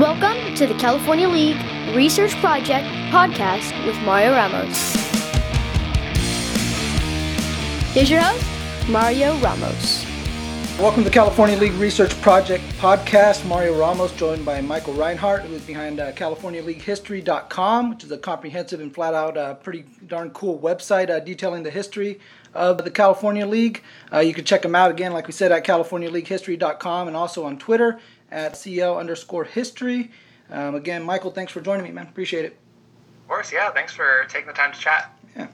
Welcome to the California League Research Project podcast with Mario Ramos. Here's your host, Mario Ramos. Welcome to the California League Research Project podcast. Mario Ramos, joined by Michael Reinhardt, who is behind uh, CaliforniaLeagueHistory.com, which is a comprehensive and flat out, uh, pretty darn cool website uh, detailing the history of the California League. Uh, you can check them out again, like we said, at CaliforniaLeagueHistory.com and also on Twitter at CL underscore history. Um, again, Michael, thanks for joining me, man. Appreciate it. Of course, yeah. Thanks for taking the time to chat. Yeah.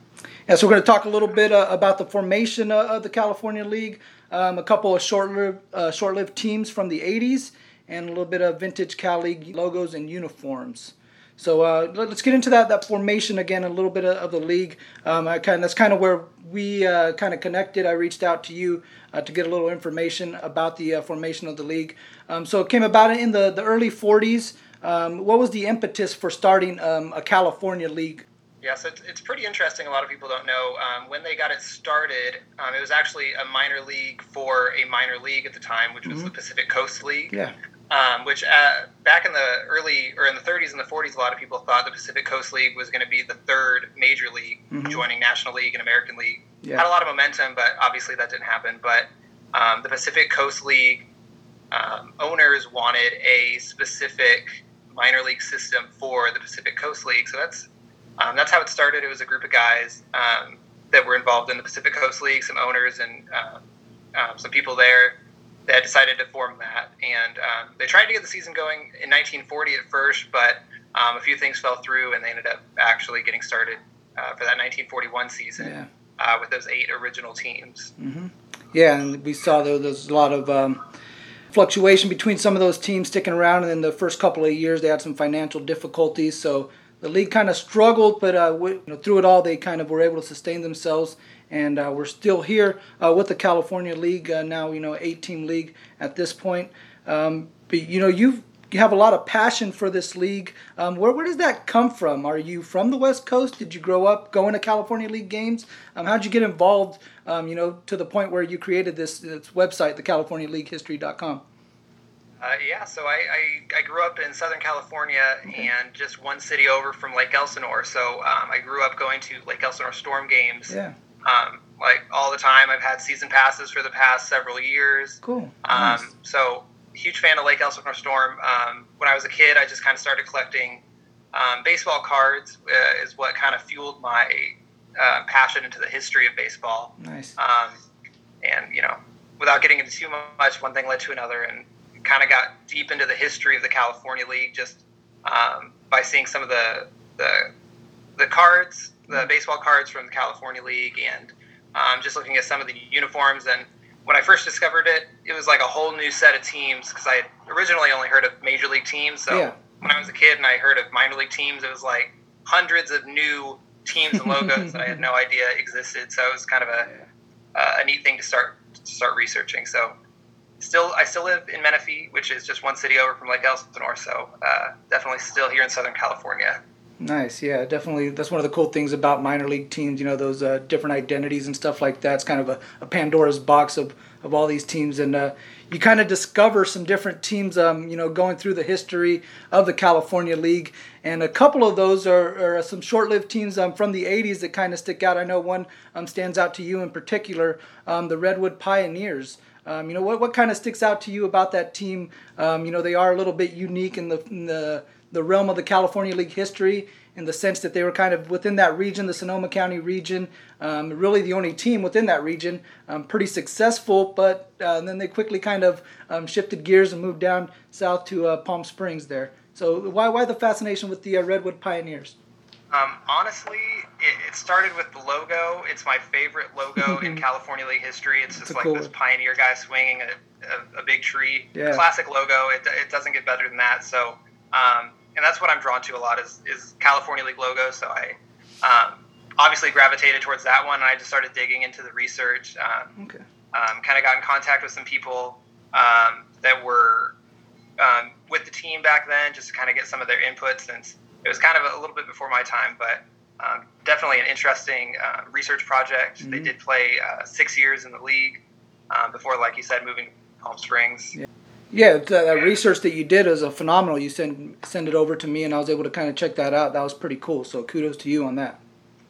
Yeah, so we're going to talk a little bit uh, about the formation uh, of the California League, um, a couple of short-lived, uh, short-lived teams from the 80s, and a little bit of vintage Cal League logos and uniforms. So uh, let's get into that that formation again, a little bit of, of the league. Um, I kind that's kind of where we uh, kind of connected. I reached out to you uh, to get a little information about the uh, formation of the league. Um, so it came about in the, the early 40s. Um, what was the impetus for starting um, a California league? Yes, it's, it's pretty interesting. A lot of people don't know. Um, when they got it started, um, it was actually a minor league for a minor league at the time, which was mm-hmm. the Pacific Coast League. Yeah um, which uh, back in the early or in the 30s and the 40s, a lot of people thought the Pacific Coast League was going to be the third major league, mm-hmm. joining National League and American League. Yeah. Had a lot of momentum, but obviously that didn't happen. But um, the Pacific Coast League um, owners wanted a specific minor league system for the Pacific Coast League, so that's um, that's how it started. It was a group of guys um, that were involved in the Pacific Coast League, some owners and um, some people there they decided to form that, and um, they tried to get the season going in 1940 at first, but um, a few things fell through, and they ended up actually getting started uh, for that 1941 season yeah. uh, with those eight original teams. Mm-hmm. Yeah, and we saw though there's a lot of um, fluctuation between some of those teams sticking around, and then the first couple of years they had some financial difficulties, so the league kind of struggled, but uh, you know, through it all they kind of were able to sustain themselves and uh, we're still here uh, with the California League uh, now. You know, eight-team league at this point. Um, but you know, you you have a lot of passion for this league. Um, where where does that come from? Are you from the West Coast? Did you grow up going to California League games? Um, how did you get involved? Um, you know, to the point where you created this, this website, the CaliforniaLeagueHistory.com. Uh, yeah, so I, I, I, grew up in Southern California okay. and just one city over from Lake Elsinore. So um, I grew up going to Lake Elsinore Storm games. Yeah um, like all the time. I've had season passes for the past several years. Cool. Um, nice. So huge fan of Lake Elsinore Storm. Um, when I was a kid, I just kind of started collecting um, baseball cards. Uh, is what kind of fueled my uh, passion into the history of baseball. Nice. Um, and you know, without getting into too much, one thing led to another, and kind of got deep into the history of the California League just um, by seeing some of the the the cards the baseball cards from the California League and um, just looking at some of the uniforms. And when I first discovered it, it was like a whole new set of teams because I originally only heard of major league teams. So yeah. when I was a kid and I heard of minor league teams, it was like hundreds of new teams and logos that I had no idea existed. So it was kind of a, uh, a neat thing to start to start researching. So still, I still live in Menifee, which is just one city over from Lake Elsinore. So uh, definitely still here in Southern California. Nice, yeah, definitely. That's one of the cool things about minor league teams. You know, those uh, different identities and stuff like that. It's kind of a, a Pandora's box of, of all these teams, and uh, you kind of discover some different teams. Um, you know, going through the history of the California League, and a couple of those are, are some short-lived teams um, from the '80s that kind of stick out. I know one um, stands out to you in particular, um, the Redwood Pioneers. Um, you know, what what kind of sticks out to you about that team? Um, you know, they are a little bit unique in the in the the realm of the California League history in the sense that they were kind of within that region, the Sonoma County region, um, really the only team within that region, um, pretty successful, but uh, then they quickly kind of um, shifted gears and moved down south to uh, Palm Springs there. So why, why the fascination with the uh, Redwood Pioneers? Um, honestly, it, it, started with the logo. It's my favorite logo in California League history. It's just like cool this pioneer guy swinging a, a, a big tree. Yeah. Classic logo. It, it doesn't get better than that. So um, and that's what I'm drawn to a lot is, is California League logo. So I um, obviously gravitated towards that one, and I just started digging into the research. Um, okay. Um, kind of got in contact with some people um, that were um, with the team back then, just to kind of get some of their input, since it was kind of a little bit before my time, but um, definitely an interesting uh, research project. Mm-hmm. They did play uh, six years in the league before, like you said, moving to Palm Springs. Yeah. Yeah, that research that you did is a phenomenal. You send send it over to me, and I was able to kind of check that out. That was pretty cool. So kudos to you on that.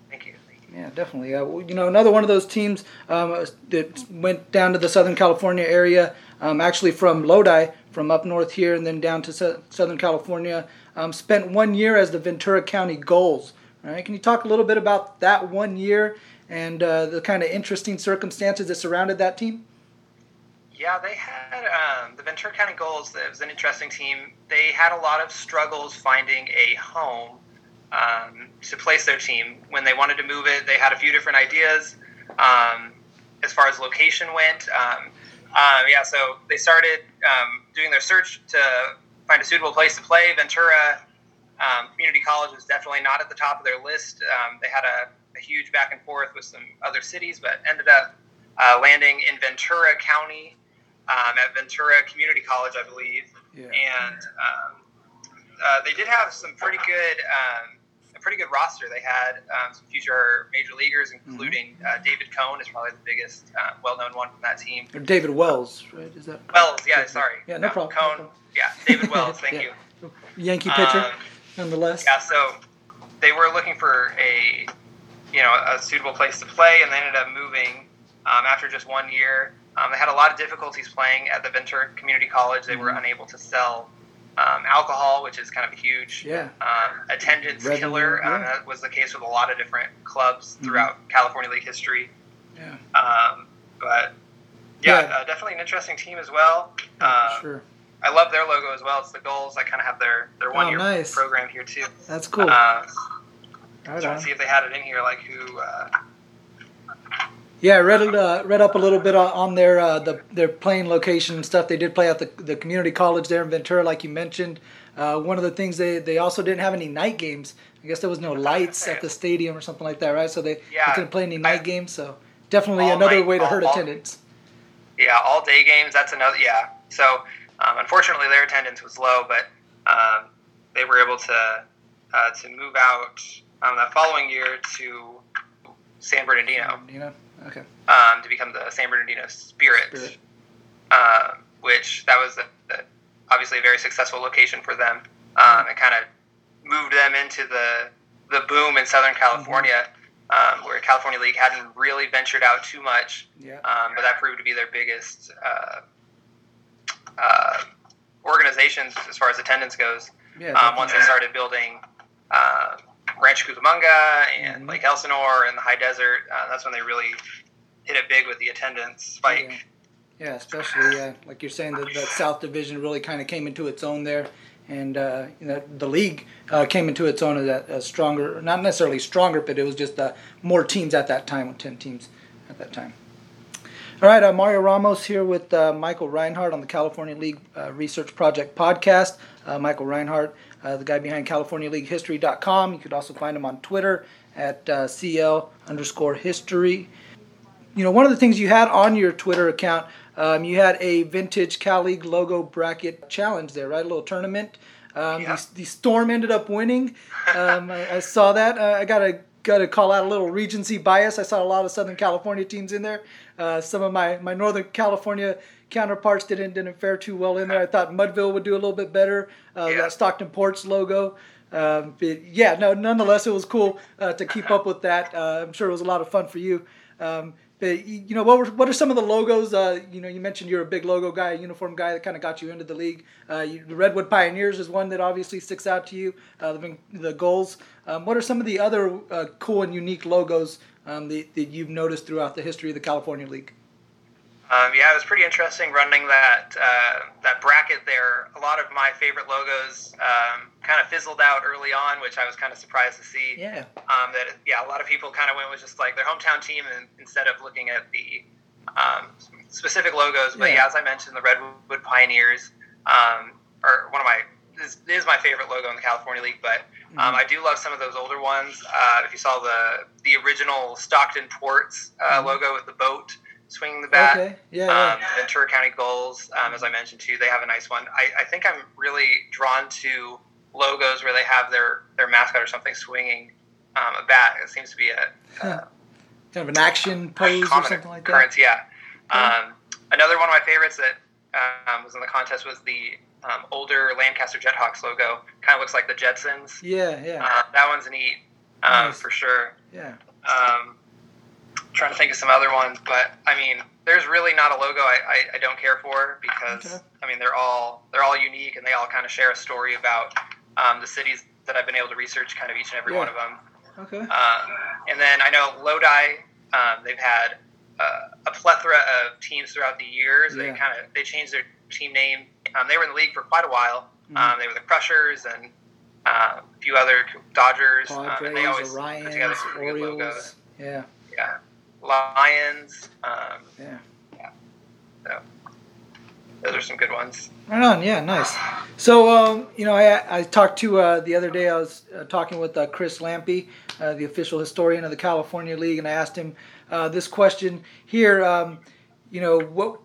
Thank you. Yeah, definitely. Uh, you know, another one of those teams um, that went down to the Southern California area, um, actually from Lodi, from up north here, and then down to Southern California. Um, spent one year as the Ventura County. All right, can you talk a little bit about that one year and uh, the kind of interesting circumstances that surrounded that team? Yeah, they had um, the Ventura County Gulls. It was an interesting team. They had a lot of struggles finding a home um, to place their team. When they wanted to move it, they had a few different ideas um, as far as location went. Uh, yeah, so they started um, doing their search to find a suitable place to play. Ventura Community College was definitely not at the top of their list. They had a, a, huge back and forth with some other cities, but ended up uh, landing in Ventura County um, at Ventura Community College, I believe. Yeah. And um, uh, they did have some pretty good, um, a pretty good roster. They had um, some future major leaguers, mm-hmm. including mm-hmm. uh, David Cone is probably the biggest, uh, well-known one from that team. Or David Wells, right? Is that Wells? Yeah, sorry. Yeah, no, problem. Cone. No problem. Yeah, David Wells. Thank yeah. you. Yankee pitcher nonetheless. Yeah, so they were looking for a you know a suitable place to play, and they ended up moving um, after just one year. Um, they had a lot of difficulties playing at the Ventura Community College. They mm-hmm. were unable to sell um, alcohol, which is kind of a huge yeah. Um, attendance Revenue, killer. Um, yeah. that was the case with a lot of different clubs mm-hmm. throughout mm-hmm. California League history. Yeah. Um, but yeah, yeah. Uh, definitely an interesting team as well. Oh, sure. I love their logo as well. It's the Gulls. I kind of have their their one year oh, nice. program here too. That's cool. Uh, right trying to see if they had it in here, like who. Uh, yeah, I read uh, read up a little bit on their uh, the their playing location and stuff. They did play at the the community college there in Ventura, like you mentioned. Uh, one of the things they they also didn't have any night games. I guess there was no lights at the stadium or something like that, right? So they, yeah, they couldn't play any night I, games. So definitely another night, way to all, hurt all, attendance. Yeah, all day games. That's another. Yeah. So um, unfortunately, their attendance was low, but um, they were able to uh, to move out um, that following year to San Bernardino. San Bernardino, okay. Um, to become the San Bernardino Spirit, Spirit. Uh, which that was a, a, obviously a very successful location for them. Um, it kind of moved them into the the boom in Southern California. Um, where California League hadn't really ventured out too much, yeah. um, but that proved to be their biggest uh, uh, organizations as far as attendance goes. Yeah, um, once they started building Rancho Cucamonga and mm-hmm. Lake Elsinore and the high desert, uh, that's when they really hit it big with the attendance spike. Yeah, yeah especially uh, like you're saying, that, that South Division really kind of came into its own there. And uh, you know, the league uh, came into its own as a, a, stronger, not necessarily stronger, but it was just uh, more teams at that time, with 10 teams at that time. All right, uh, Mario Ramos here with uh, Michael Reinhardt on the California League uh, Research Project podcast. Uh, Michael Reinhardt, the guy behind CaliforniaLeagueHistory.com. You could also find him on Twitter at uh, CL underscore history. You know, one of the things you had on your Twitter account, um, you had a vintage Cal League logo bracket challenge there, right? A little tournament. Um, yeah. the, the, Storm ended up winning. Um, I, I, saw that. I got to got to call out a little Regency bias. I saw a lot of Southern California teams in there. Uh, some of my, my Northern California counterparts didn't didn't fare too well in there. I thought Mudville would do a little bit better. Uh, yeah. That Stockton Ports logo. Um, but yeah, no, nonetheless, it was cool uh, to keep up with that. Uh, I'm sure it was a lot of fun for you. Um, you know, what were what are some of the logos? Uh, you know, you mentioned you're a big logo guy, a uniform guy that kind of got you into the league. Uh, you, the Redwood Pioneers is one that obviously sticks out to you. Uh, the, the Gulls. Um, what are some of the other uh, cool and unique logos um, that, that you've noticed throughout the history of the California League? Um, yeah, it was pretty interesting running that uh, that bracket there. A lot of my favorite logos um, kind of fizzled out early on, which I was kind of surprised to see. Yeah. Um, that yeah, a lot of people kind of went with just like their hometown team and, instead of looking at the um, specific logos. But yeah. yeah. as I mentioned, the Redwood Pioneers um, are one of my is, is my favorite logo in the California League. But um, mm-hmm. I do love some of those older ones. Uh, if you saw the the original Stockton Ports uh, mm-hmm. logo with the boat swinging the bat. Okay. Yeah, um, yeah. Ventura County Gulls, um, as I mentioned too, they have a nice one. I, I think I'm really drawn to logos where they have their, their mascot or something swinging um, a bat. It seems to be a, huh. kind of an action pose or something like that. Yeah. Um, another one of my favorites that um, was in the contest was the um, older Lancaster JetHawks logo. Kind of looks like the Jetsons. Yeah, yeah. Uh, that one's neat um, nice. for sure. Yeah. Trying to think of some other ones, but I mean, there's really not a logo I, I, I don't care for because okay. I mean they're all they're all unique and they all kind of share a story about um, the cities that I've been able to research, kind of each and every yeah. one of them. Okay. Um, and then I know Lodi, um, they've had uh, a plethora of teams throughout the years. Yeah. They kind of they changed their team name. Um, they were in the league for quite a while. Mm-hmm. Um, they were the Crushers and uh, a few other Dodgers. Padres, um, they always Orions, put together some Orioles. good logos. Yeah. Yeah. Lions. Um, yeah. Yeah. So those are some good ones. Right on. Yeah. Nice. So um, you know, I I talked to uh, the other day. I was uh, talking with uh, Chris Lampe, uh, the official historian of the California League, and I asked him uh, this question here. Um, you know, what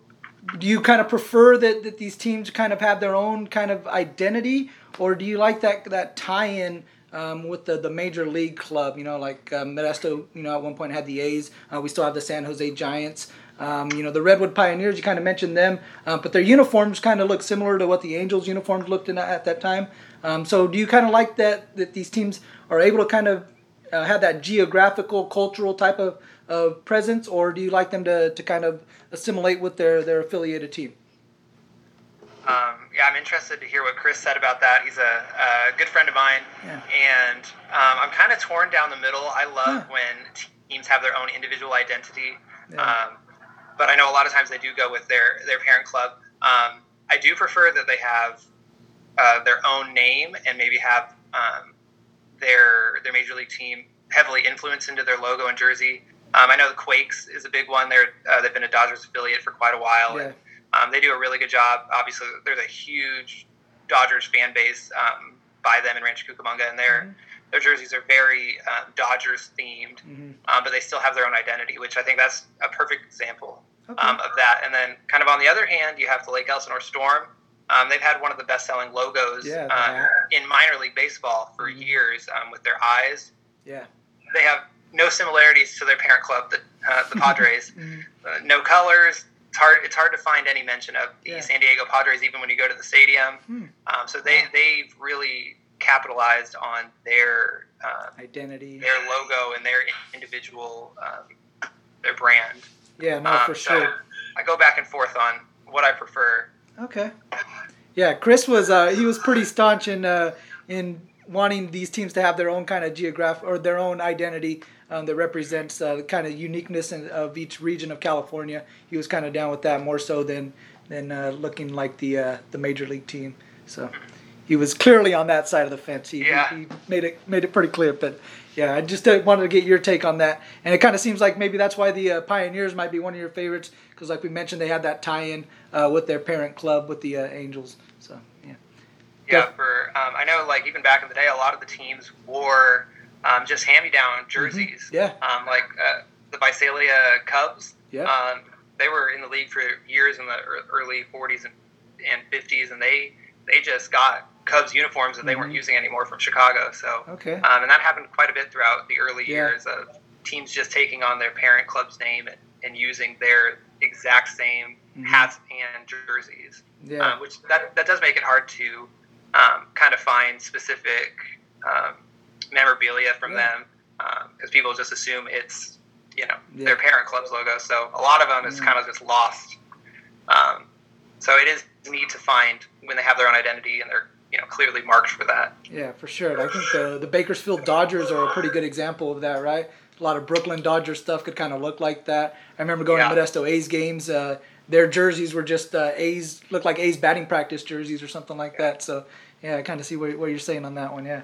do you kind of prefer that, that these teams kind of have their own kind of identity, or do you like that that tie-in um, with the, the major league club? You know, like uh, Modesto, you know, at one point had the A's. Uh, we still have the San Jose Giants. Um, you know, the Redwood Pioneers, you kind of mentioned them, um, but their uniforms kind of look similar to what the Angels uniforms looked in at that time. Um, so, do you kind of like that that these teams are able to kind of uh, have that geographical, cultural type of, of presence, or do you like them to, to kind of assimilate with their, their affiliated team? Um, yeah, I'm interested to hear what Chris said about that. He's a, a good friend of mine, yeah. and um, I'm kind of torn down the middle. I love yeah. when teams have their own individual identity, yeah. um, but I know a lot of times they do go with their their parent club. Um, I do prefer that they have uh, their own name and maybe have um, their their major league team heavily influenced into their logo and jersey. Um, I know the Quakes is a big one. They're uh, they've been a Dodgers affiliate for quite a while. Yeah. And, um, they do a really good job. Obviously, there's a huge Dodgers fan base um, by them in Rancho Cucamonga, and their mm-hmm. their jerseys are very um, Dodgers themed, mm-hmm. Um, but they still have their own identity, which I think that's a perfect example okay. Um, of that. And then, kind of on the other hand, you have the Lake Elsinore Storm. Um, they've had one of the best-selling logos yeah, uh, in minor league baseball for mm-hmm. years with their eyes. Yeah, they have no similarities to their parent club, the, uh, the Padres. mm-hmm. uh, no colors, it's hard it's hard to find any mention of the yeah. San Diego Padres even when you go to the stadium. Hmm. Um, so they they've really capitalized on their uh, identity, their logo, and their individual um, their brand. Yeah, no, um, for so sure. I go back and forth on what I prefer. Okay. Yeah, Chris was uh, he was pretty staunch in uh, in wanting these teams to have their own kind of geographic or their own identity um, that represents uh, the kind of uniqueness in, of each region of California. He was kind of down with that more so than than uh, looking like the uh, the major league team. So he was clearly on that side of the fence. He, yeah. he, made it made it pretty clear. But yeah, I just uh, wanted to get your take on that. And it kind of seems like maybe that's why the uh, Pioneers might be one of your favorites because, like we mentioned, they had that tie-in uh, with their parent club with the Angels. So yeah. Yeah, for um, I know, like even back in the day, a lot of the teams wore um, just hand-me-down mm-hmm. jerseys. Mm-hmm. Yeah. Um, like uh, the Visalia Cubs. Yeah. Um, they were in the league for years in the early 40s and, and 50s, and they they just got Cubs uniforms that they mm-hmm. weren't using anymore from Chicago. So okay. Um, and that happened quite a bit throughout the early yeah. years of teams just taking on their parent club's name and, and using their exact same mm-hmm. hats and jerseys. Yeah. Um, which that that does make it hard to um, kind of find specific um, memorabilia from yeah. them because um, people just assume it's you know yeah. their parent club's logo. So a lot of them is kind of just lost. Um, so it is neat to find when they have their own identity and they're you know clearly marked for that. Yeah, for sure. I think the the Bakersfield Dodgers are a pretty good example of that, right? A lot of Brooklyn Dodger stuff could kind of look like that. I remember going yeah. to Modesto A's games. Uh, their jerseys were just uh, A's, looked like A's batting practice jerseys or something like yeah. that. So yeah, I kind of see what, what you're saying on that one. Yeah.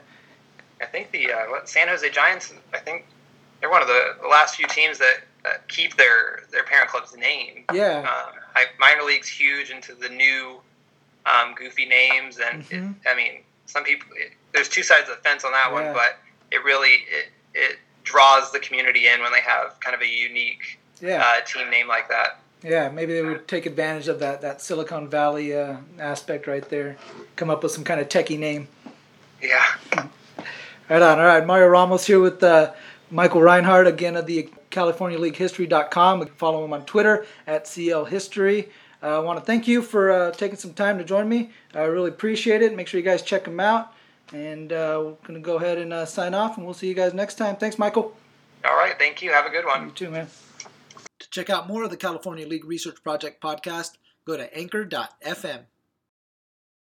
I think the uh, San Jose Giants. I think they're one of the, the last few teams that, that, keep their their parent club's name. Yeah. Um, I, minor league's huge into the new um, goofy names, and mm-hmm. it, I mean, some people. It, there's two sides of the fence on that yeah. one, but it really it, it draws the community in when they have kind of a unique yeah. uh, team name like that. Yeah, maybe they would take advantage of that, that Silicon Valley uh, aspect right there. Come up with some kind of techie name. Right on. All right, Mario Ramos here with uh, Michael Reinhardt again of the California League History.com. Follow him on Twitter at CL History. Uh, I want to thank you for uh, taking some time to join me. I really appreciate it. Make sure you guys check him out. And uh, we're going to go ahead and uh, sign off, and we'll see you guys next time. Thanks, Michael. All right. Thank you. Have a good one. You too, man. To check out more of the California League Research Project podcast, go to anchor.fm.